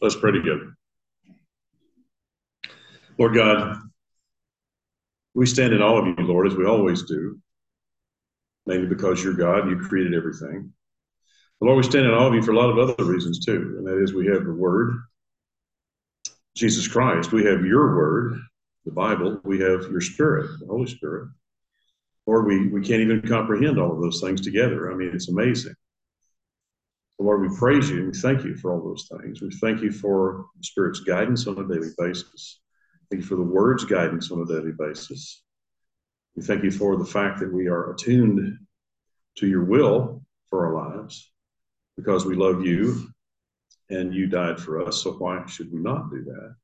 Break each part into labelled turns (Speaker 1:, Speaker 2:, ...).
Speaker 1: Let's pray together. Lord God, we stand in awe of you, Lord, as we always do, mainly because you're God, you created everything. But Lord, we stand in awe of you for a lot of other reasons too, and that is we have the Word, Jesus Christ, we have your Word, the Bible, we have your Spirit, the Holy Spirit. Lord, we, we can't even comprehend all of those things together. I mean, it's amazing. Lord, we praise you we thank you for all those things. We thank you for the Spirit's guidance on a daily basis. Thank you for the Word's guidance on a daily basis. We thank you for the fact that we are attuned to your will for our lives because we love you and you died for us. So why should we not do that?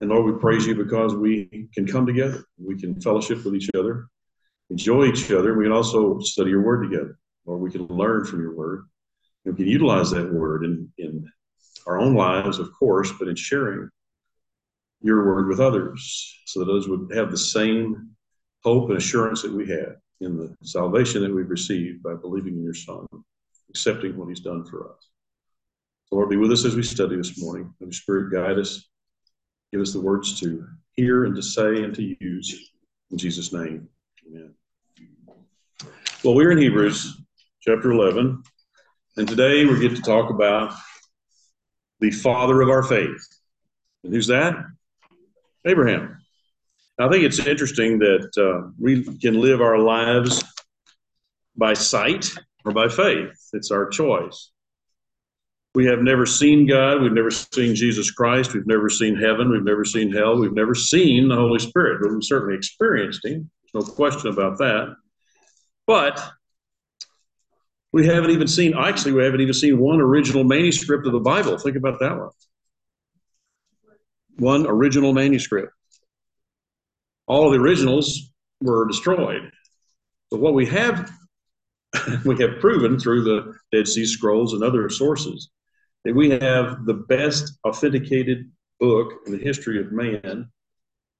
Speaker 1: And Lord, we praise you because we can come together. We can fellowship with each other, enjoy each other. We can also study your word together, or we can learn from your word. We can utilize that word in, in our own lives, of course, but in sharing your word with others so that those would have the same hope and assurance that we have in the salvation that we've received by believing in your Son, accepting what he's done for us. So, Lord, be with us as we study this morning. Your Spirit guide us. Give us the words to hear and to say and to use. In Jesus' name, amen. Well, we're in Hebrews chapter 11, and today we get to talk about the father of our faith. And who's that? Abraham. I think it's interesting that uh, we can live our lives by sight or by faith. It's our choice. We have never seen God. We've never seen Jesus Christ. We've never seen heaven. We've never seen hell. We've never seen the Holy Spirit, but we've certainly experienced Him. There's no question about that. But we haven't even seen, actually, we haven't even seen one original manuscript of the Bible. Think about that one. One original manuscript. All of the originals were destroyed. But what we have, we have proven through the Dead Sea Scrolls and other sources that we have the best authenticated book in the history of man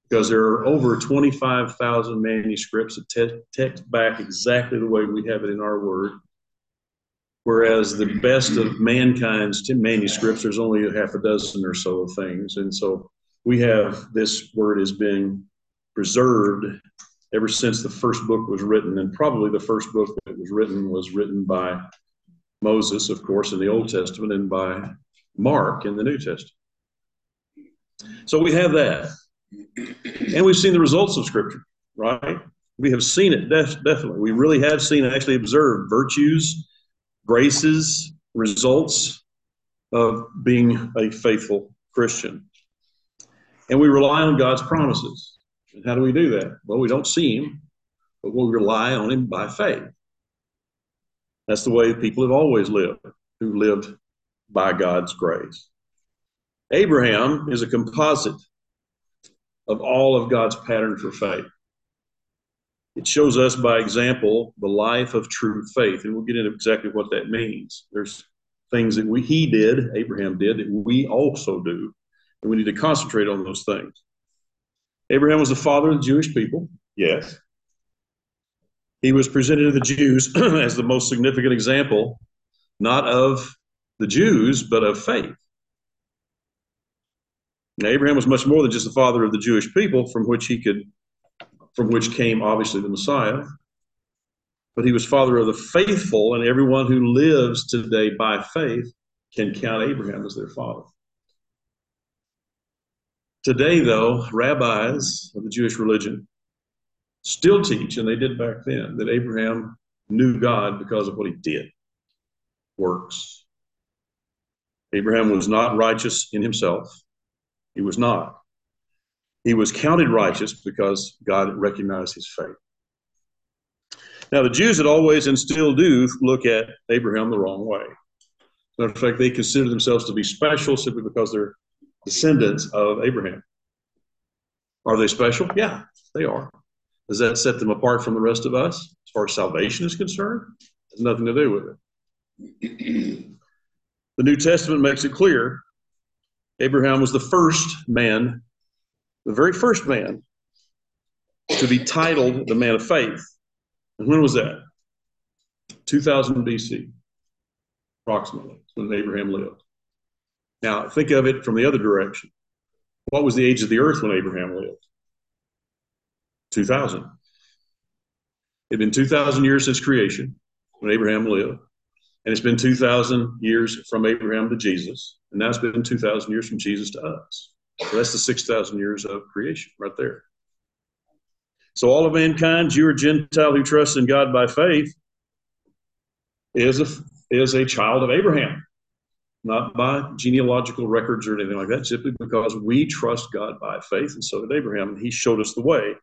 Speaker 1: because there are over 25,000 manuscripts that te- text back exactly the way we have it in our word. Whereas the best of mankind's manuscripts, there's only a half a dozen or so of things. And so we have this word as being preserved ever since the first book was written. And probably the first book that was written was written by Moses, of course, in the Old Testament, and by Mark in the New Testament. So we have that. And we've seen the results of Scripture, right? We have seen it, def- definitely. We really have seen actually observed virtues, graces, results of being a faithful Christian. And we rely on God's promises. And how do we do that? Well, we don't see Him, but we rely on Him by faith. That's the way people have always lived, who lived by God's grace. Abraham is a composite of all of God's pattern for faith. It shows us by example the life of true faith, and we'll get into exactly what that means. There's things that we, he did, Abraham did, that we also do, and we need to concentrate on those things. Abraham was the father of the Jewish people, yes. He was presented to the Jews as the most significant example, not of the Jews, but of faith. Now, Abraham was much more than just the father of the Jewish people, from which he could, from which came obviously the Messiah. But he was father of the faithful, and everyone who lives today by faith can count Abraham as their father. Today, though, rabbis of the Jewish religion still teach, and they did back then, that Abraham knew God because of what he did works. Abraham was not righteous in himself. He was not. He was counted righteous because God recognized his faith. Now, the Jews had always and still do look at Abraham the wrong way. Matter of fact, they consider themselves to be special simply because they're descendants of Abraham. Are they special? Yeah, they are. Does that set them apart from the rest of us as far as salvation is concerned? It has nothing to do with it. the New Testament makes it clear Abraham was the first man, the very first man, to be titled the man of faith. And when was that? 2000 BC, approximately, when Abraham lived. Now, think of it from the other direction. What was the age of the earth when Abraham lived? 2,000. It had been 2,000 years since creation when Abraham lived. And it's been 2,000 years from Abraham to Jesus. And now it's been 2,000 years from Jesus to us. So that's the 6,000 years of creation right there. So all of mankind, Jew or Gentile who trusts in God by faith, is a, is a child of Abraham, not by genealogical records or anything like that, simply because we trust God by faith, and so did Abraham, and he showed us the way.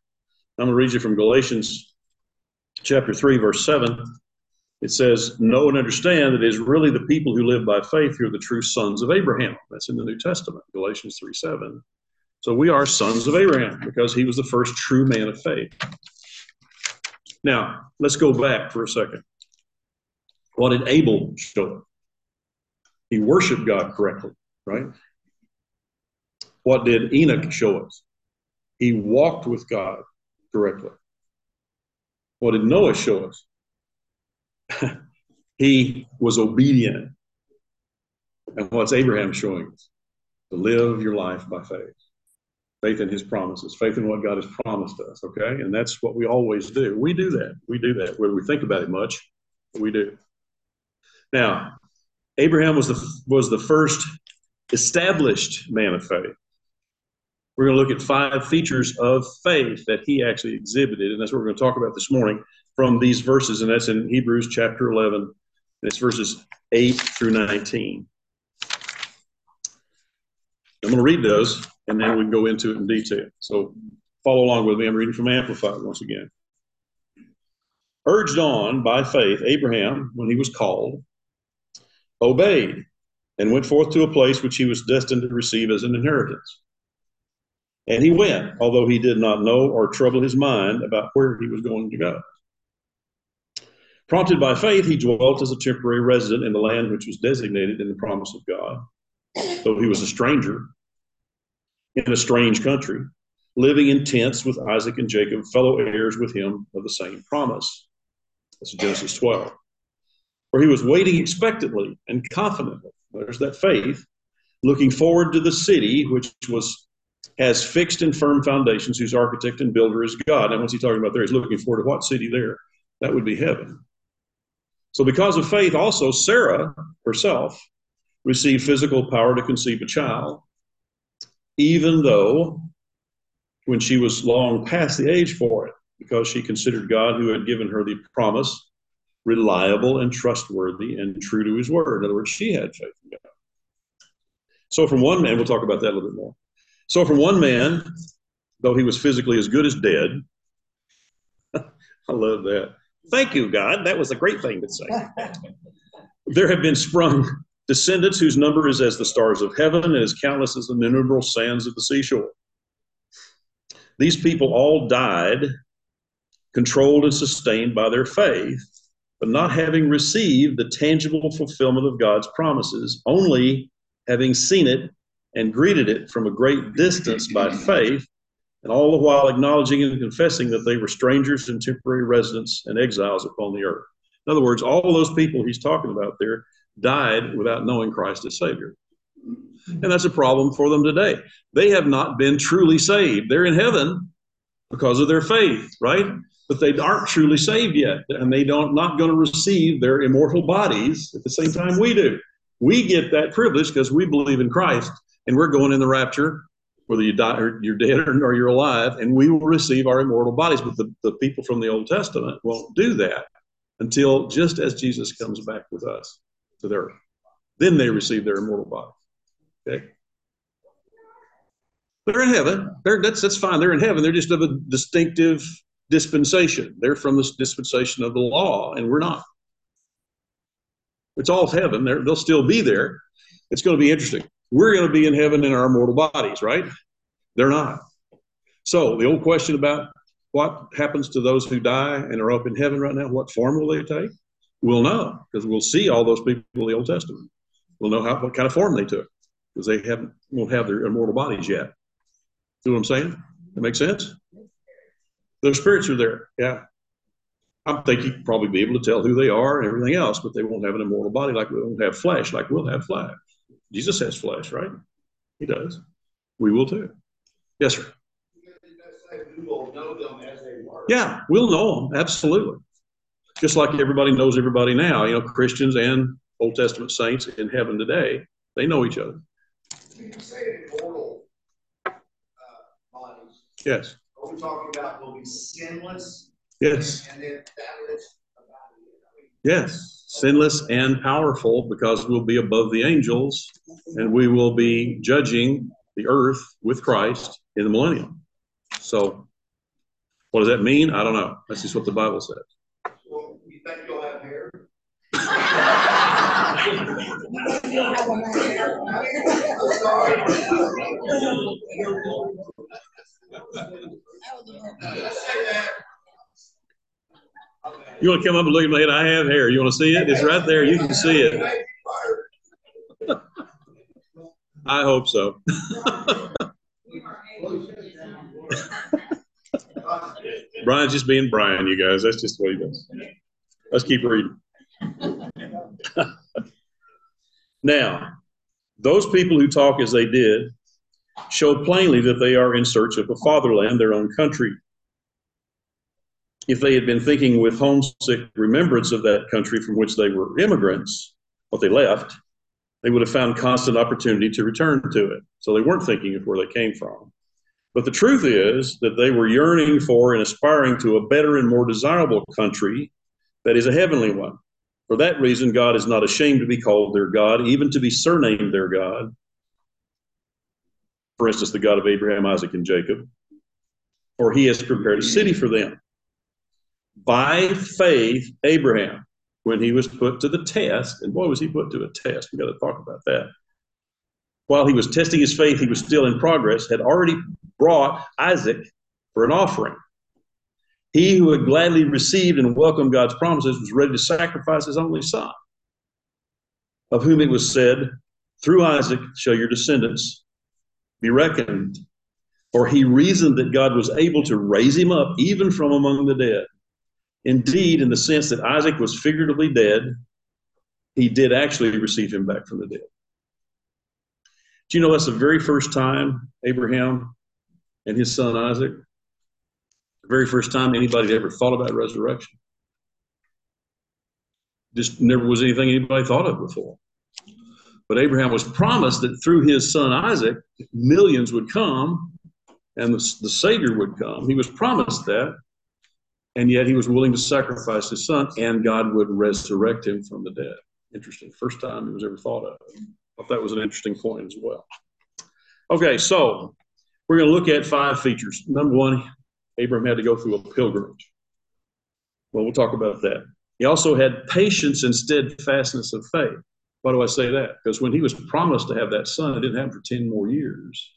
Speaker 1: I'm going to read you from Galatians chapter 3, verse 7. It says, Know and understand that it is really the people who live by faith who are the true sons of Abraham. That's in the New Testament, Galatians 3 7. So we are sons of Abraham because he was the first true man of faith. Now, let's go back for a second. What did Abel show? He worshiped God correctly, right? What did Enoch show us? He walked with God correctly. What did Noah show us? he was obedient. And what's Abraham showing us? To live your life by faith. Faith in his promises, faith in what God has promised us, okay? And that's what we always do. We do that. We do that. Whether we think about it much, we do. Now, Abraham was the, was the first established man of faith. We're going to look at five features of faith that he actually exhibited, and that's what we're going to talk about this morning from these verses, and that's in Hebrews chapter 11, and it's verses 8 through 19. I'm going to read those, and then we can go into it in detail. So follow along with me. I'm reading from Amplified once again. Urged on by faith, Abraham, when he was called, obeyed and went forth to a place which he was destined to receive as an inheritance. And he went, although he did not know or trouble his mind about where he was going to go. Prompted by faith, he dwelt as a temporary resident in the land which was designated in the promise of God, though he was a stranger in a strange country, living in tents with Isaac and Jacob, fellow heirs with him of the same promise. That's Genesis 12. For he was waiting expectantly and confidently. There's that faith, looking forward to the city which was has fixed and firm foundations, whose architect and builder is God. And what's he talking about there? He's looking forward to what city there? That would be heaven. So, because of faith, also Sarah herself received physical power to conceive a child, even though when she was long past the age for it, because she considered God who had given her the promise reliable and trustworthy and true to his word. In other words, she had faith in God. So, from one man, we'll talk about that a little bit more. So, from one man, though he was physically as good as dead, I love that. Thank you, God. That was a great thing to say. there have been sprung descendants whose number is as the stars of heaven and as countless as the innumerable sands of the seashore. These people all died, controlled and sustained by their faith, but not having received the tangible fulfillment of God's promises, only having seen it and greeted it from a great distance by faith and all the while acknowledging and confessing that they were strangers and temporary residents and exiles upon the earth. In other words, all those people he's talking about there died without knowing Christ as Savior. And that's a problem for them today. They have not been truly saved. They're in heaven because of their faith, right? But they aren't truly saved yet, and they don't not going to receive their immortal bodies at the same time we do. We get that privilege because we believe in Christ, and we're going in the rapture whether you die or you're dead or you're alive, and we will receive our immortal bodies. But the, the people from the Old Testament won't do that until just as Jesus comes back with us to their then they receive their immortal body. Okay. They're in heaven. They're, that's that's fine. They're in heaven. They're just of a distinctive dispensation. They're from this dispensation of the law, and we're not. It's all heaven. They're, they'll still be there. It's going to be interesting. We're going to be in heaven in our mortal bodies, right? They're not. So the old question about what happens to those who die and are up in heaven right now, what form will they take? We'll know because we'll see all those people in the Old Testament. We'll know how what kind of form they took because they haven't won't have their immortal bodies yet. See what I'm saying? That makes sense? Their spirits are there. Yeah. I think you would probably be able to tell who they are and everything else, but they won't have an immortal body like we won't have flesh, like we'll have flesh. Jesus has flesh, right? He does. We will too. Yes, sir.
Speaker 2: We will know them as they were.
Speaker 1: Yeah, we'll know them absolutely. Just like everybody knows everybody now. You know, Christians and Old Testament saints in heaven today, they know each other.
Speaker 2: When you say immortal uh, bodies,
Speaker 1: Yes.
Speaker 2: are we talking about will be sinless?
Speaker 1: Yes.
Speaker 2: And then that about it. I mean,
Speaker 1: Yes. Sinless and powerful because we'll be above the angels and we will be judging the earth with Christ in the millennium. So, what does that mean? I don't know. That's just what the Bible says.
Speaker 2: Well, you think you'll have hair? I'm sorry. Just say that.
Speaker 1: You want to come up and look at my head? I have hair. You want to see it? It's right there. You can see it. I hope so. Brian's just being Brian, you guys. That's just what he does. Let's keep reading. now, those people who talk as they did show plainly that they are in search of a fatherland, their own country. If they had been thinking with homesick remembrance of that country from which they were immigrants, what they left, they would have found constant opportunity to return to it. So they weren't thinking of where they came from. But the truth is that they were yearning for and aspiring to a better and more desirable country that is a heavenly one. For that reason, God is not ashamed to be called their God, even to be surnamed their God. For instance, the God of Abraham, Isaac, and Jacob. For he has prepared a city for them. By faith, Abraham, when he was put to the test, and boy, was he put to a test. We've got to talk about that. While he was testing his faith, he was still in progress, had already brought Isaac for an offering. He who had gladly received and welcomed God's promises was ready to sacrifice his only son, of whom it was said, Through Isaac shall your descendants be reckoned. For he reasoned that God was able to raise him up even from among the dead. Indeed, in the sense that Isaac was figuratively dead, he did actually receive him back from the dead. Do you know that's the very first time Abraham and his son Isaac, the very first time anybody ever thought about resurrection? Just never was anything anybody thought of before. But Abraham was promised that through his son Isaac, millions would come and the, the Savior would come. He was promised that, and yet he was willing to sacrifice his son, and God would resurrect him from the dead. Interesting. First time it was ever thought of. I thought that was an interesting point as well. Okay, so we're going to look at five features. Number one, Abraham had to go through a pilgrimage. Well, we'll talk about that. He also had patience and steadfastness of faith. Why do I say that? Because when he was promised to have that son, it didn't happen for 10 more years.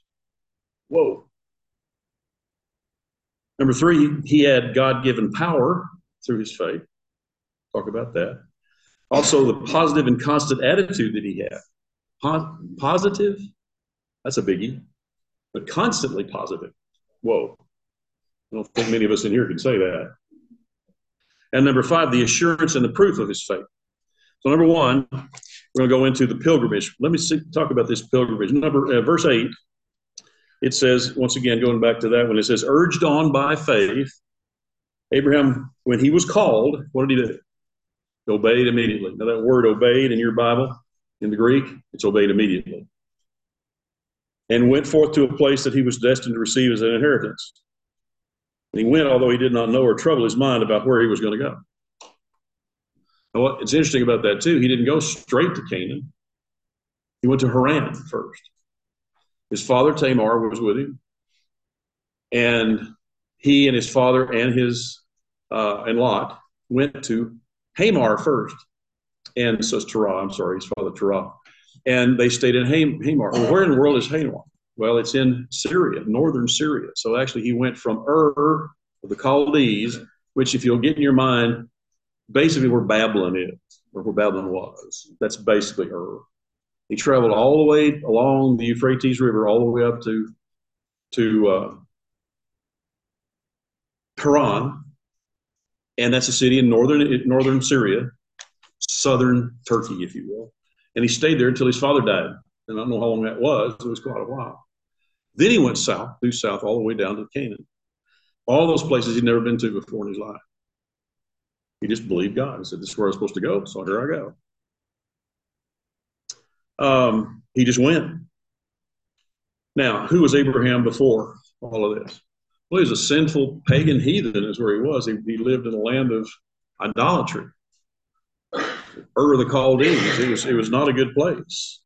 Speaker 1: Whoa. Number three, he had God given power through his faith. Talk about that. Also, the positive and constant attitude that he had. Po- positive, that's a biggie, but constantly positive. Whoa. I don't think many of us in here can say that. And number five, the assurance and the proof of his faith. So, number one, we're going to go into the pilgrimage. Let me see, talk about this pilgrimage. Number uh, verse eight, it says once again, going back to that one, it says, "Urged on by faith, Abraham, when he was called, what did he do? Obeyed immediately." Now, that word "obeyed" in your Bible, in the Greek, it's obeyed immediately, and went forth to a place that he was destined to receive as an inheritance. And he went, although he did not know or trouble his mind about where he was going to go. Now, what's interesting about that too, he didn't go straight to Canaan. He went to Haran first. His father Tamar was with him, and he and his father and his uh, and Lot went to Hamar first, and so it's Terah. I'm sorry, his father Terah, and they stayed in Ham, Hamar. Well, where in the world is Hamar? Well, it's in Syria, northern Syria. So actually, he went from Ur of the Chaldees, which, if you'll get in your mind, basically where Babylon is, or where Babylon was. That's basically Ur. He traveled all the way along the Euphrates River, all the way up to to uh, Haran, and that's a city in northern northern Syria, southern Turkey, if you will. And he stayed there until his father died. And I don't know how long that was. It was quite a while. Then he went south, due south, all the way down to Canaan. All those places he'd never been to before in his life. He just believed God. He said, This is where I'm supposed to go, so here I go. Um, he just went. Now, who was Abraham before all of this? Well, he was a sinful pagan heathen, is where he was. He, he lived in a land of idolatry. Ur the Chaldees. It was, it was not a good place.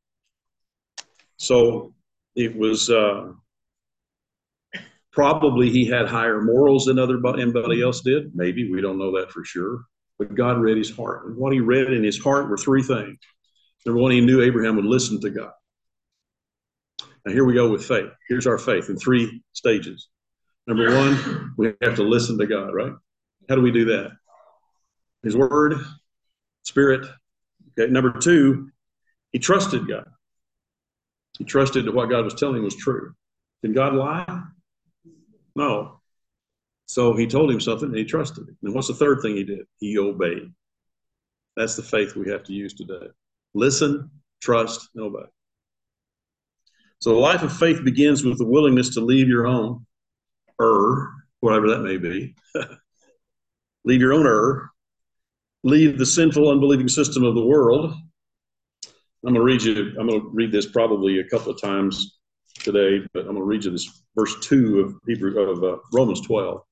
Speaker 1: So it was uh, probably he had higher morals than other anybody else did. Maybe we don't know that for sure. But God read his heart, and what he read in his heart were three things. Number one, he knew Abraham would listen to God. Now here we go with faith. Here's our faith in three stages. Number one, we have to listen to God, right? How do we do that? His word, spirit. Okay. Number two, he trusted God. He trusted that what God was telling him was true. Can God lie? No. So he told him something and he trusted him. And what's the third thing he did? He obeyed. That's the faith we have to use today. Listen, trust, and obey. So the life of faith begins with the willingness to leave your own er, whatever that may be. leave your own er, Leave the sinful, unbelieving system of the world. I'm going to read you. I'm going to read this probably a couple of times today, but I'm going to read you this verse two of Hebrew of uh, Romans 12.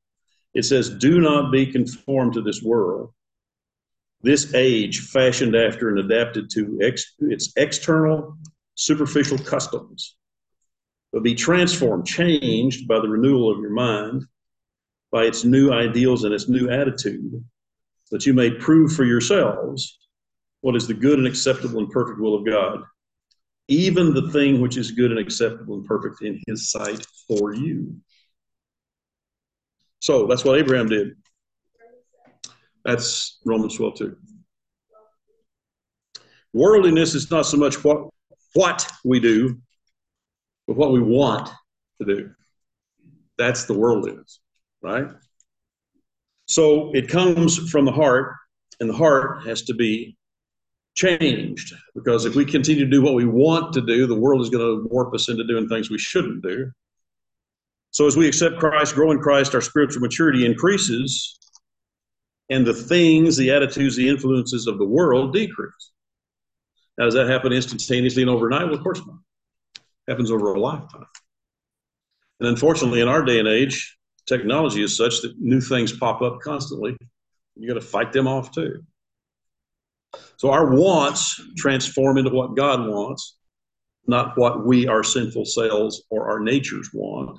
Speaker 1: It says, "Do not be conformed to this world, this age fashioned after and adapted to ex- its external, superficial customs, but be transformed, changed by the renewal of your mind, by its new ideals and its new attitude, that you may prove for yourselves what is the good and acceptable and perfect will of God." even the thing which is good and acceptable and perfect in his sight for you. So that's what Abraham did. That's Romans 12 two. Worldliness is not so much what what we do, but what we want to do. That's the worldliness, right? So it comes from the heart, and the heart has to be changed because if we continue to do what we want to do, the world is going to warp us into doing things we shouldn't do. So as we accept Christ, grow in Christ, our spiritual maturity increases, and the things, the attitudes, the influences of the world decrease. Now, does that happen instantaneously and overnight? Well, of course not. It happens over a lifetime. And unfortunately, in our day and age, technology is such that new things pop up constantly. You got to fight them off too. So our wants transform into what God wants, not what we, our sinful selves, or our natures want.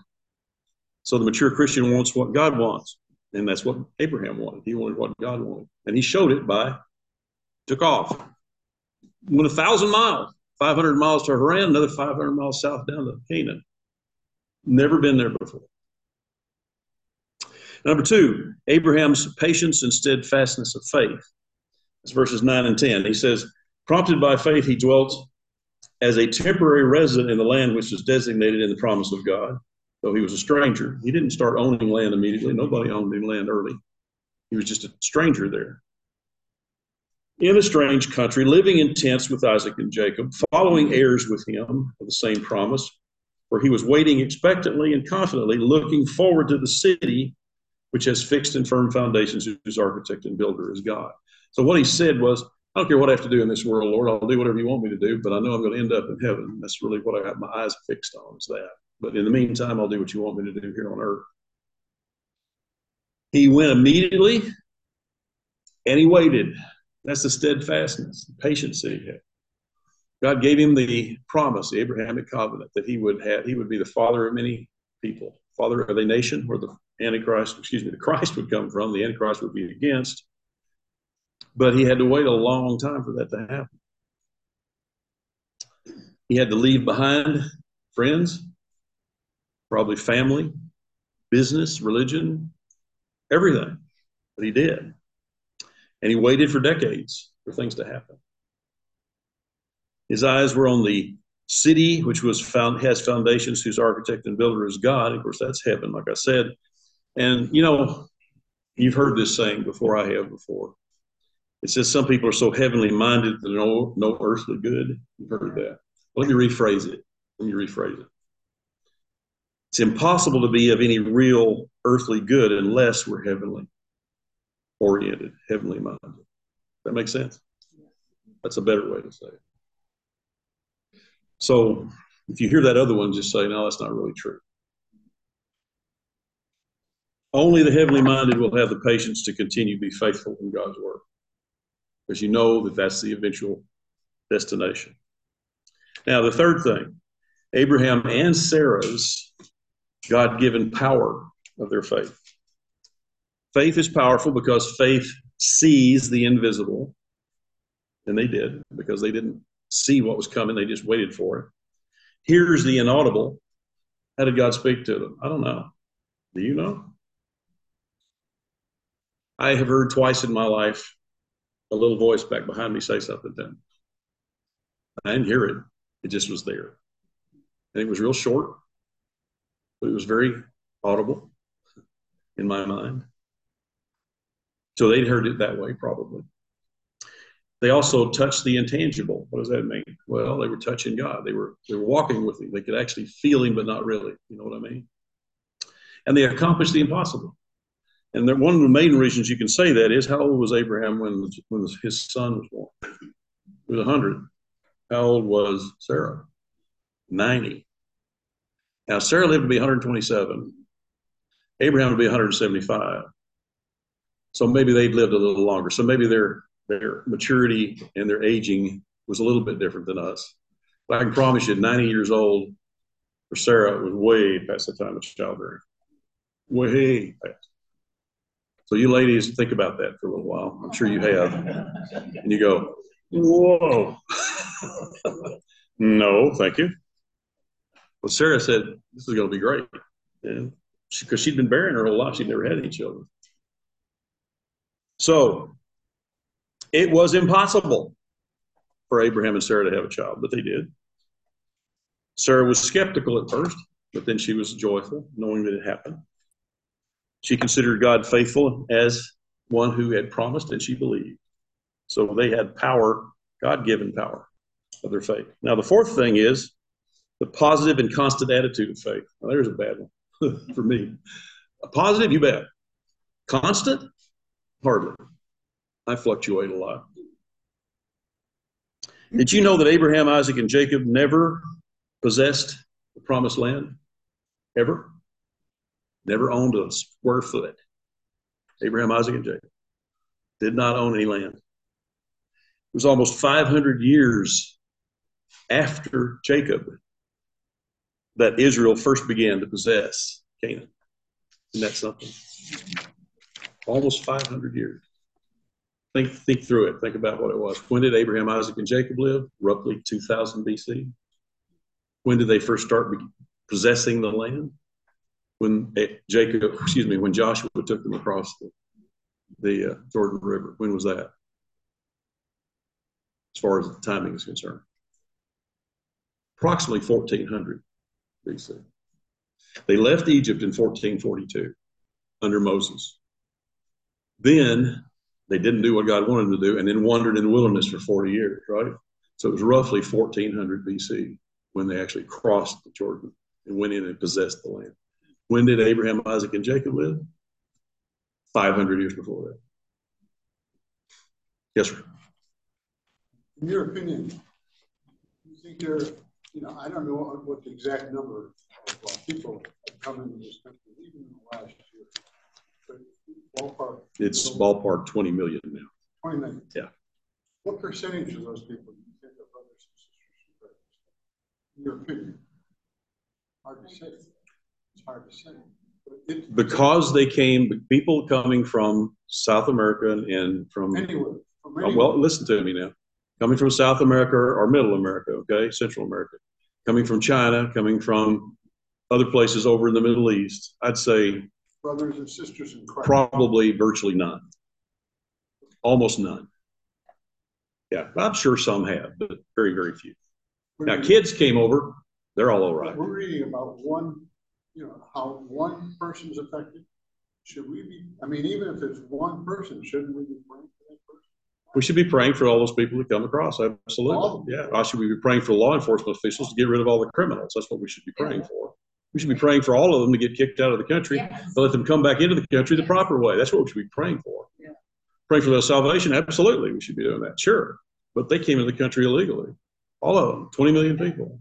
Speaker 1: So the mature Christian wants what God wants. And that's what Abraham wanted. He wanted what God wanted. And he showed it by took off. Went a thousand miles, 500 miles to Haran, another 500 miles south down to Canaan. Never been there before. Number two, Abraham's patience and steadfastness of faith. It's verses 9 and 10. He says, Prompted by faith, he dwelt as a temporary resident in the land which was designated in the promise of God, though he was a stranger. He didn't start owning land immediately. Nobody owned any land early. He was just a stranger there. In a strange country, living in tents with Isaac and Jacob, following heirs with him of the same promise, where he was waiting expectantly and confidently, looking forward to the city which has fixed and firm foundations, whose architect and builder is God. So what he said was, I don't care what I have to do in this world, Lord. I'll do whatever you want me to do, but I know I'm going to end up in heaven. That's really what I have my eyes fixed on is that. But in the meantime, I'll do what you want me to do here on earth. He went immediately and he waited. That's the steadfastness, the patience that he had. God gave him the promise, the Abrahamic covenant, that he would have, he would be the father of many people, father of a nation where the Antichrist, excuse me, the Christ would come from, the Antichrist would be against. But he had to wait a long time for that to happen. He had to leave behind friends, probably family, business, religion, everything. But he did. And he waited for decades for things to happen. His eyes were on the city, which was found has foundations, whose architect and builder is God. Of course, that's heaven, like I said. And you know, you've heard this saying before. I have before. It says some people are so heavenly minded that no no earthly good. You've heard that. Let me rephrase it. Let me rephrase it. It's impossible to be of any real earthly good unless we're heavenly oriented, heavenly minded. That makes sense? That's a better way to say it. So if you hear that other one, just say, no, that's not really true. Only the heavenly minded will have the patience to continue to be faithful in God's word because you know that that's the eventual destination. Now, the third thing Abraham and Sarah's God given power of their faith. Faith is powerful because faith sees the invisible, and they did because they didn't see what was coming, they just waited for it. Hears the inaudible. How did God speak to them? I don't know. Do you know? I have heard twice in my life a little voice back behind me say something to me. I didn't hear it, it just was there. And it was real short, but it was very audible in my mind. So they'd heard it that way, probably. They also touched the intangible. What does that mean? Well, they were touching God. They were they were walking with Him. They could actually feel Him, but not really. You know what I mean? And they accomplished the impossible. And one of the main reasons you can say that is how old was Abraham when when his son was born? He was hundred. How old was Sarah? Ninety. Now Sarah lived to be 127. Abraham would be 175. So maybe they'd lived a little longer. So maybe their their maturity and their aging was a little bit different than us. But I can promise you, 90 years old for Sarah was way past the time of childbearing. Way past. So you ladies think about that for a little while. I'm sure you have. And you go, whoa. no, thank you. Well, Sarah said, this is going to be great. And because she, she'd been bearing her whole life, she'd never had any children. So it was impossible for Abraham and Sarah to have a child, but they did. Sarah was skeptical at first, but then she was joyful, knowing that it happened. She considered God faithful as one who had promised, and she believed. So they had power, God given power of their faith. Now, the fourth thing is the positive and constant attitude of faith. Now, there's a bad one for me. A positive, you bet. Constant, hardly. I fluctuate a lot. Did you know that Abraham, Isaac, and Jacob never possessed the promised land? Ever? Never owned a square foot. Abraham, Isaac, and Jacob did not own any land. It was almost 500 years after Jacob that Israel first began to possess Canaan. Isn't that something? Almost 500 years. Think, think through it. Think about what it was. When did Abraham, Isaac, and Jacob live? Roughly 2000 BC. When did they first start possessing the land? When eh, Jacob, excuse me, when Joshua took them across the, the uh, Jordan River. When was that? As far as the timing is concerned. Approximately 1400 BC. They left Egypt in 1442 under Moses. Then they didn't do what God wanted them to do and then wandered in the wilderness for 40 years, right? So it was roughly 1400 BC when they actually crossed the Jordan and went in and possessed the land. When did Abraham, Isaac, and Jacob live? 500 years before that. Yes, sir.
Speaker 3: In your opinion, you think there, you know, I don't know what the exact number of uh, people have come into this country, even in the last year, but ballpark.
Speaker 1: It's ballpark 20 million now.
Speaker 3: 20 million.
Speaker 1: Yeah.
Speaker 3: What percentage of those people do you think are brothers and sisters in Christ? In your opinion? Hard to say. It's hard to say. It-
Speaker 1: Because they came, people coming from South America and from
Speaker 3: Anywhere. from
Speaker 1: Oh,
Speaker 3: anywhere.
Speaker 1: well, listen to me now. Coming from South America or Middle America, okay, Central America, coming from China, coming from other places over in the Middle East, I'd say
Speaker 3: Brothers and sisters in Christ.
Speaker 1: probably virtually none, almost none. Yeah, I'm sure some have, but very, very few.
Speaker 3: We're
Speaker 1: Now,
Speaker 3: reading-
Speaker 1: kids came over; they're all all right.
Speaker 3: We're reading about one, you know, how one person's affected. Should we be, I mean, even if it's one person, shouldn't we be praying for that person?
Speaker 1: We should be praying for all those people that come across. Absolutely. Yeah. I should we be praying for law enforcement officials to get rid of all the criminals. That's what we should be praying for. We should be praying for all of them to get kicked out of the country,
Speaker 4: Yes.
Speaker 1: but let them come back into the country the proper way. That's what we should be praying for.
Speaker 4: Yeah.
Speaker 1: Praying for their salvation. Absolutely. We should be doing that. Sure. But they came into the country illegally. All of them. 20 million people.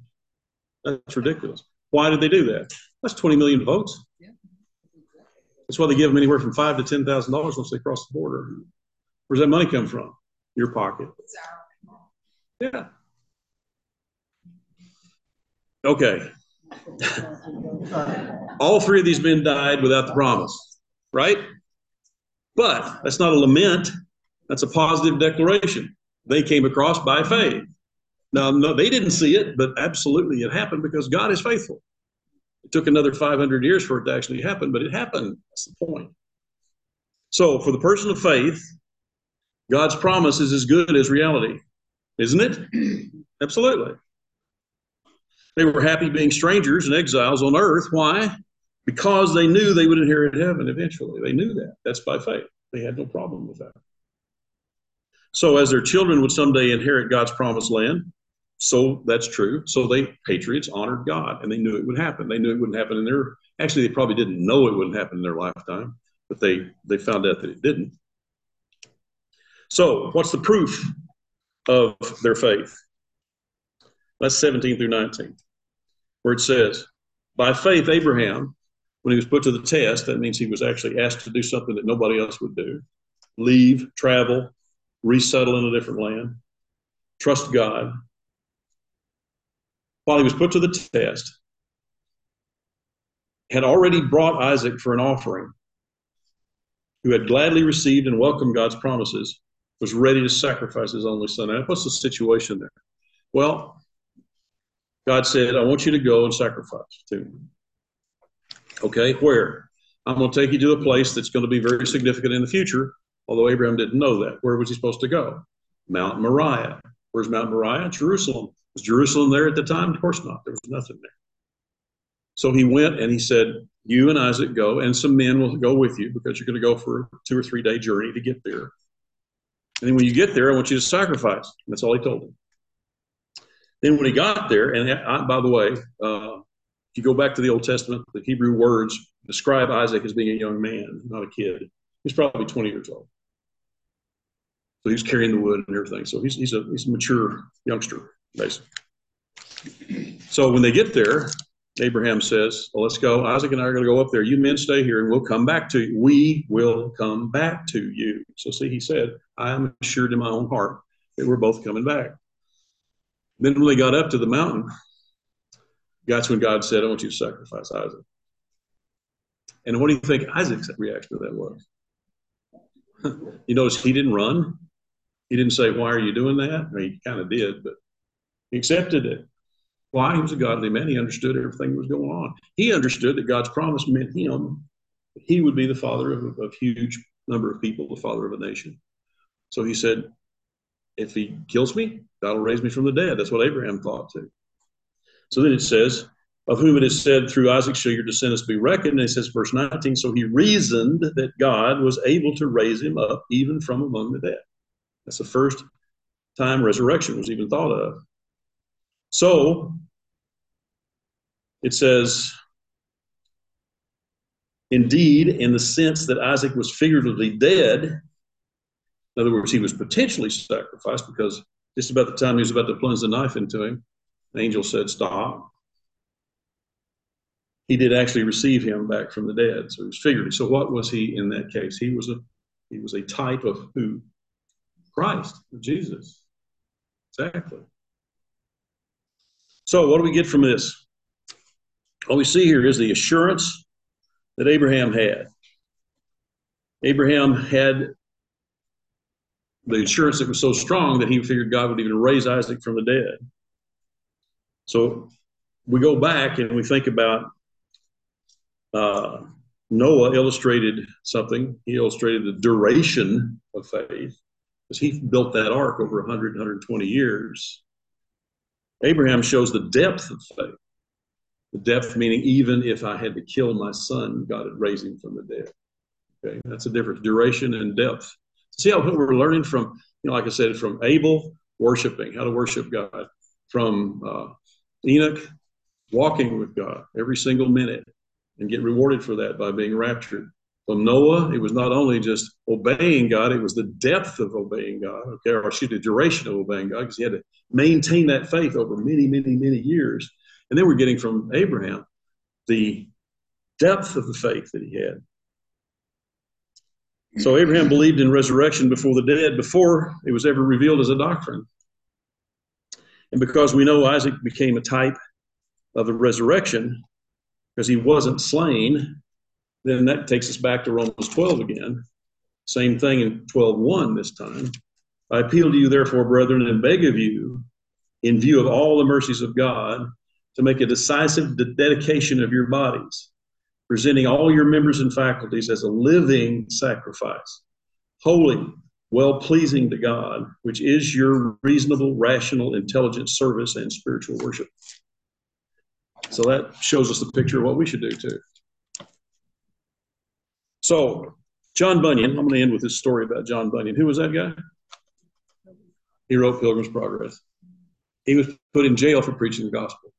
Speaker 1: That's ridiculous. Why did they do that? That's 20 million votes. That's why they give them anywhere from five to ten thousand dollars once they cross the border. Where's that money come from? Your pocket. Yeah. Okay. All three of these men died without the promise, right? But that's not a lament. That's a positive declaration. They came across by faith. Now, no, they didn't see it, but absolutely it happened because God is faithful. It took another 500 years for it to actually happen, but it happened. That's the point. So, for the person of faith, God's promise is as good as reality, isn't it? Absolutely. They were happy being strangers and exiles on earth. Why? Because they knew they would inherit heaven eventually. They knew that. That's by faith. They had no problem with that. So, as their children would someday inherit God's promised land, so that's true. So they patriots honored God, and they knew it would happen. They knew it wouldn't happen in their. Actually, they probably didn't know it wouldn't happen in their lifetime, but they they found out that it didn't. So, what's the proof of their faith? That's 17 through 19, where it says, By faith, Abraham, when he was put to the test, that means he was actually asked to do something that nobody else would do leave, travel, resettle in a different land, trust God. While he was put to the test, had already brought Isaac for an offering, who had gladly received and welcomed God's promises, was ready to sacrifice his only son. Now, what's the situation there? Well, God said, I want you to go and sacrifice to me. Okay, where? I'm going to take you to a place that's going to be very significant in the future, although Abraham didn't know that. Where was he supposed to go? Mount Moriah. Where's Mount Moriah? Jerusalem. Was Jerusalem there at the time? Of course not. There was nothing there. So he went and he said, You and Isaac go, and some men will go with you because you're going to go for a two or three day journey to get there. And then when you get there, I want you to sacrifice. That's all he told him. Then when he got there, and I, by the way, uh, if you go back to the Old Testament, the Hebrew words describe Isaac as being a young man, not a kid. He's probably 20 years old. So he's carrying the wood and everything. So he's, he's, a, he's a mature youngster, basically. So when they get there, Abraham says, Well, let's go. Isaac and I are going to go up there. You men stay here and we'll come back to you. We will come back to you. So, see, he said, I am assured in my own heart that we're both coming back. Then when they got up to the mountain, that's when God said, I want you to sacrifice Isaac. And what do you think Isaac's reaction to that was? you notice he didn't run. He didn't say, Why are you doing that? I mean, he kind of did, but he accepted it. Why? He was a godly man. He understood everything that was going on. He understood that God's promise meant him. He would be the father of a huge number of people, the father of a nation. So he said, If he kills me, God will raise me from the dead. That's what Abraham thought too. So then it says, Of whom it is said, Through Isaac shall your descendants be reckoned. And it says, verse 19, So he reasoned that God was able to raise him up even from among the dead. That's the first time resurrection was even thought of. So it says, indeed, in the sense that Isaac was figuratively dead, in other words, he was potentially sacrificed because just about the time he was about to plunge the knife into him, the angel said, Stop. He did actually receive him back from the dead. So he was figurative. So what was he in that case? He was a he was a type of who? Christ, Jesus. Exactly. So, what do we get from this? What we see here is the assurance that Abraham had. Abraham had the assurance that was so strong that he figured God would even raise Isaac from the dead. So, we go back and we think about uh, Noah illustrated something. He illustrated the duration of faith because he built that ark over 100, 120 years. Abraham shows the depth of faith. The depth meaning even if I had to kill my son, God would raise him from the dead. Okay, that's a difference. Duration and depth. See how we're learning from You know, like I said, from Abel worshiping, how to worship God, from uh, Enoch walking with God every single minute and get rewarded for that by being raptured. From Noah, it was not only just obeying God, it was the depth of obeying God, okay, or excuse the duration of obeying God, because he had to maintain that faith over many, many, many years. And then we're getting from Abraham the depth of the faith that he had. So Abraham believed in resurrection before the dead, before it was ever revealed as a doctrine. And because we know Isaac became a type of the resurrection, because he wasn't slain, then that takes us back to Romans 12 again. Same thing in 12:1 this time. I appeal to you, therefore, brethren, and beg of you, in view of all the mercies of God, to make a decisive de- dedication of your bodies, presenting all your members and faculties as a living sacrifice, holy, well pleasing to God, which is your reasonable, rational, intelligent service and spiritual worship. So that shows us the picture of what we should do too. So, John Bunyan, I'm going to end with this story about John Bunyan. Who was that guy? He wrote Pilgrim's Progress. He was put in jail for preaching the gospel.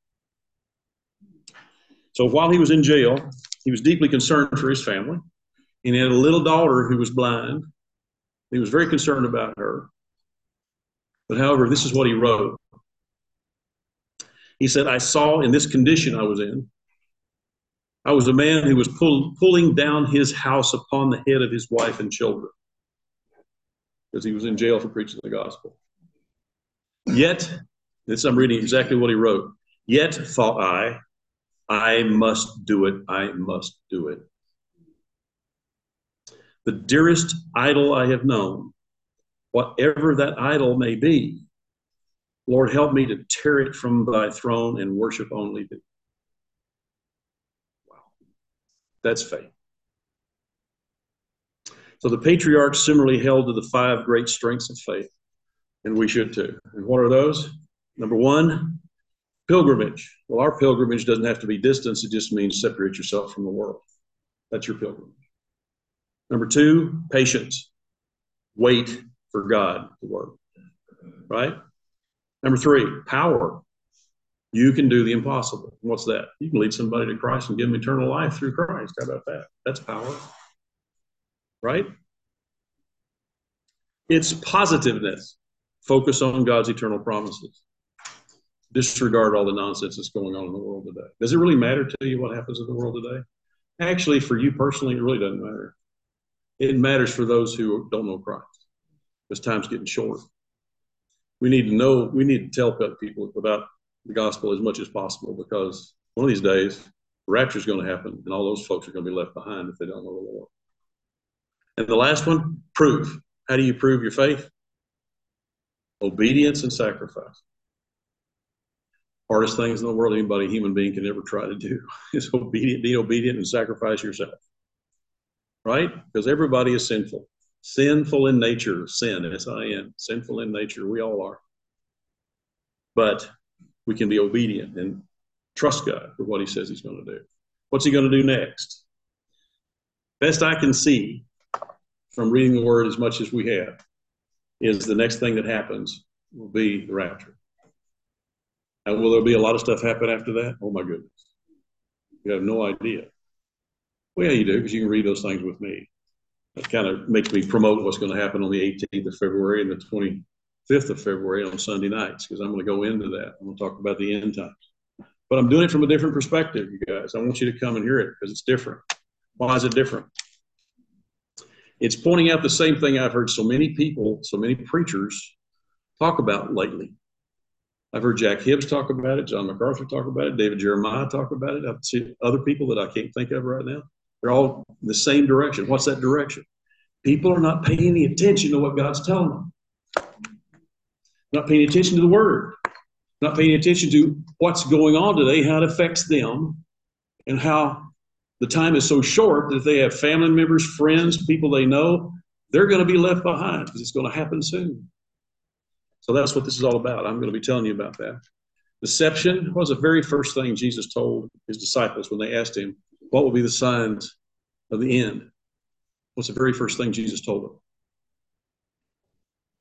Speaker 1: So while he was in jail, he was deeply concerned for his family. And he had a little daughter who was blind. He was very concerned about her. But however, this is what he wrote. He said, I saw in this condition I was in, I was a man who was pull, pulling down his house upon the head of his wife and children because he was in jail for preaching the gospel. Yet, this I'm reading exactly what he wrote. Yet, thought I, I must do it. I must do it. The dearest idol I have known, whatever that idol may be, Lord, help me to tear it from thy throne and worship only thee. Wow. That's faith. So the patriarchs similarly held to the five great strengths of faith, and we should too. And what are those? Number one, pilgrimage. Well, our pilgrimage doesn't have to be distance, it just means separate yourself from the world. That's your pilgrimage. Number two, patience. Wait for God to work. Right? Number three, power. You can do the impossible. What's that? You can lead somebody to Christ and give them eternal life through Christ. How about that? That's power. Right? It's positiveness. Focus on God's eternal promises. Disregard all the nonsense that's going on in the world today. Does it really matter to you what happens in the world today? Actually, for you personally, it really doesn't matter. It matters for those who don't know Christ because time's getting short we need to know, we need to tell people about the gospel as much as possible because one of these days, rapture is going to happen and all those folks are going to be left behind if they don't know the Lord. And the last one, prove. How do you prove your faith? Obedience and sacrifice. Hardest things in the world anybody, human being, can ever try to do is obedient, be obedient, and sacrifice yourself. Right? Because everybody is sinful sinful in nature, sin, S I N, sinful in nature. We all are. But we can be obedient and trust God for what He says He's going to do. What's He going to do next? Best I can see from reading the Word as much as we have is the next thing that happens will be the rapture. And will there be a lot of stuff happen after that? Oh my goodness. You have no idea. Well, yeah, you do, because you can read those things with me that kind of makes me promote what's going to happen on the 18th of February and the 25th of February on Sunday nights because I'm going to go into that. I'm going to talk about the end times. But I'm doing it from a different perspective, you guys. I want you to come and hear it because it's different. Why is it different? It's pointing out the same thing I've heard so many people, so many preachers talk about lately. I've heard Jack Hibbs talk about it, John MacArthur talk about it, David Jeremiah talk about it. I've seen other people that I can't think of right now. They're all the same direction. What's that direction? People are not paying any attention to what God's telling them. Not paying attention to the word. Not paying attention to what's going on today, how it affects them, and how the time is so short that if they have family members, friends, people they know, they're going to be left behind because it's going to happen soon. So that's what this is all about. I'm going to be telling you about that. Deception was the very first thing Jesus told his disciples when they asked him, what will be the signs of the end? What's the very first thing Jesus told them?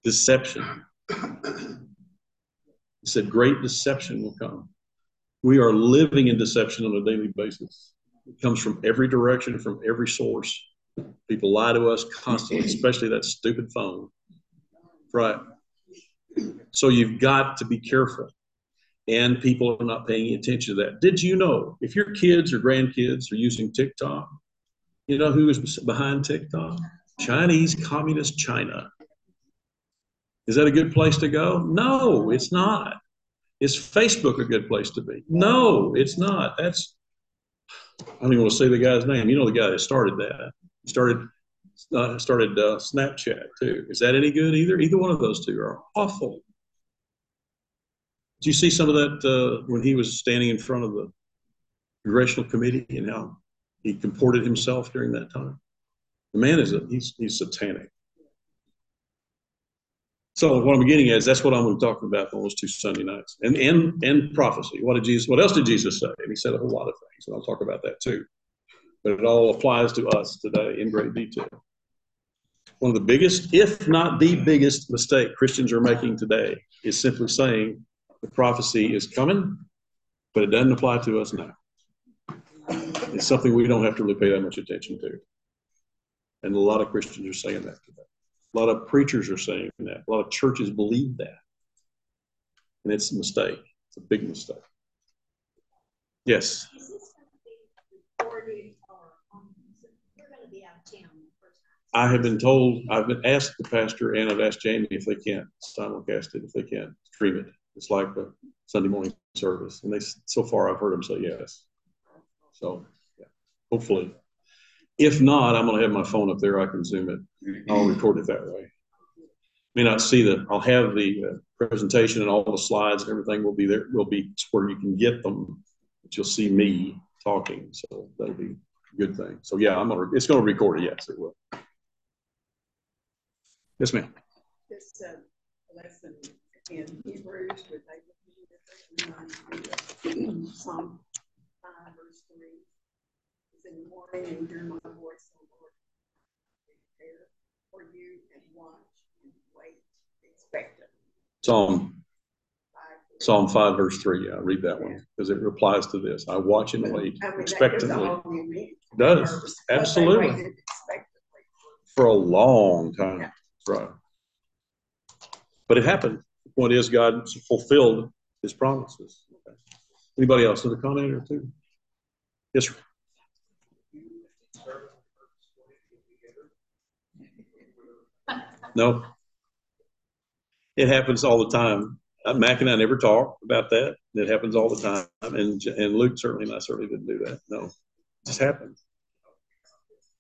Speaker 1: deception. He said, Great deception will come. We are living in deception on a daily basis. It comes from every direction, from every source. People lie to us constantly, especially that stupid phone. Right. So you've got to be careful. And people are not paying attention to that. Did you know if your kids or grandkids are using TikTok, you know who is behind TikTok? Chinese Communist China. Is that a good place to go? No, it's not. Is Facebook a good place to be? No, it's not. That's I don't even want to say the guy's name. You know the guy that started that. He started uh, started uh, Snapchat too. Is that any good either? Either one of those two are awful. Did you see some of that uh, when he was standing in front of the congressional committee and how he comported himself during that time? The man is a, he's he's satanic. So what I'm getting at is that's what I'm going to talk about on those two Sunday nights, and and and prophecy. What did Jesus? What else did Jesus say? And he said a whole lot of things, and I'll talk about that too. But it all applies to us today in great detail. One of the biggest, if not the biggest, mistake Christians are making today is simply saying the prophecy is coming, but it doesn't apply to us now. It's something we don't have to really pay that much attention to. And a lot of Christians are saying that today. A lot of preachers are saying that. A lot of churches believe that. And it's a mistake. It's a big mistake. Yes. I have been told, I've been asked the pastor and I've asked Jamie if they can't simulcast it, if they can't stream it. It's like the Sunday morning service. And they, so far, I've heard them say yes. So, yeah, hopefully. If not, I'm going to have my phone up there. I can zoom it. I'll record it that way. May not see the, I'll have the uh, presentation and all the slides and everything will be there. Will be where you can get them, but you'll see me talking. So that'll be a good thing. So yeah, I'm gonna, it's going to record it. Yes, it will. Yes, ma'am.
Speaker 5: This uh, lesson in Hebrews Psalm 5, verse 3. In the morning and hear my voice, O Lord. Prepare for you and watch and wait expectant.
Speaker 1: Psalm Psalm 5, verse 3. Yeah, read that one because it replies to this. I watch and wait
Speaker 5: I mean,
Speaker 1: expectantly. Does. Absolutely. For a long time.
Speaker 5: Yeah.
Speaker 1: Right. But it happened. The point is, God fulfilled his promises. Anybody else with a comment or two? Yes, sir. No. It happens all the time. Uh, Mac and I never talk about that. It happens all the time. And, and Luke certainly and I certainly didn't do that. No. It just happens.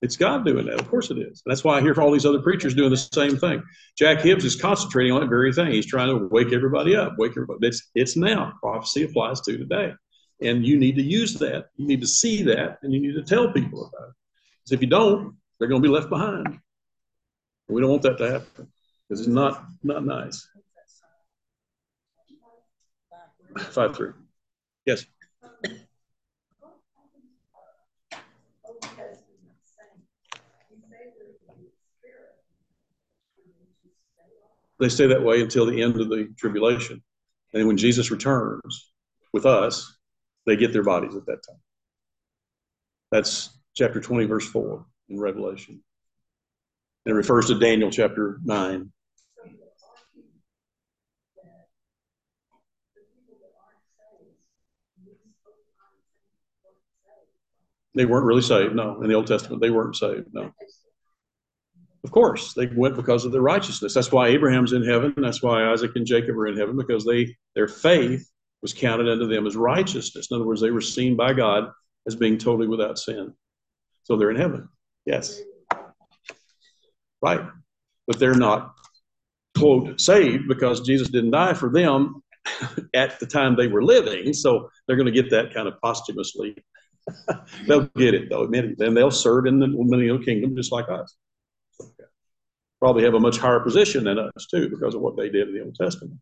Speaker 1: It's God doing that. Of course it is. That's why I hear all these other preachers doing the same thing. Jack Hibbs is concentrating on that very thing. He's trying to wake everybody up, wake everybody. It's, it's now. Prophecy applies to today. And you need to use that. You need to see that, and you need to tell people about it. Because if you don't, they're going to be left behind. We don't want that to happen because it's not, not nice. Five, three. Yes. They stay that way until the end of the tribulation. And when Jesus returns with us, they get their bodies at that time. That's chapter 20, verse 4 in Revelation. And it refers to Daniel chapter 9. They weren't really saved, no. In the Old Testament, they weren't saved, no. Of course, they went because of their righteousness. That's why Abraham's in heaven. That's why Isaac and Jacob are in heaven because they their faith was counted unto them as righteousness. In other words, they were seen by God as being totally without sin. So they're in heaven. Yes. Right. But they're not quote saved because Jesus didn't die for them at the time they were living. So they're going to get that kind of posthumously. they'll get it though, and they'll serve in the millennial kingdom just like us probably have a much higher position than us too because of what they did in the Old Testament.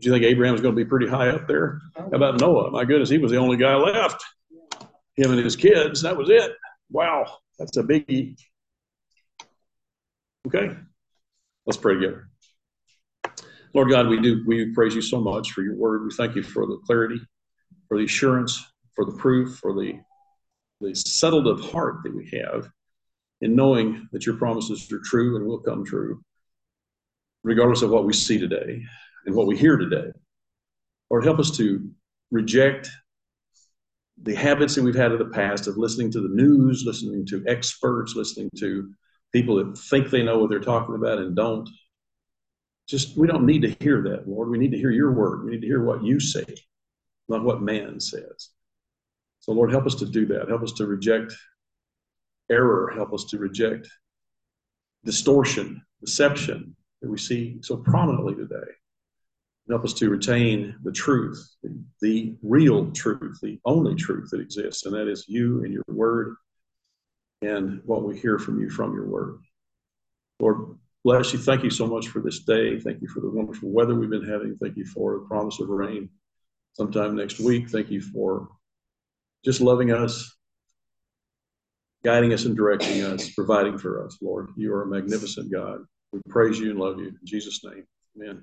Speaker 1: Do you think Abraham Abraham's going to be pretty high up there? How about Noah? My goodness, he was the only guy left. Him and his kids, that was it. Wow, that's a biggie. Okay, let's pray together. Lord God, we do we praise you so much for your word. We thank you for the clarity, for the assurance, for the proof, for the the settled of heart that we have in knowing that your promises are true and will come true, regardless of what we see today and what we hear today. Lord, help us to reject the habits that we've had in the past of listening to the news, listening to experts, listening to people that think they know what they're talking about and don't. Just, we don't need to hear that, Lord. We need to hear your word. We need to hear what you say, not what man says. So, Lord, help us to do that. Help us to reject error. Help us to reject distortion, deception that we see so prominently today. Help us to retain the truth, the, real truth, the only truth that exists, and that is you and your word and what we hear from you from your word. Lord, bless you. Thank you so much for this day. Thank you for the wonderful weather we've been having. Thank you for the promise of rain sometime next week. Thank you for just loving us, guiding us and directing us, providing for us, Lord. You are a magnificent God. We praise you and love you. In Jesus' name, amen.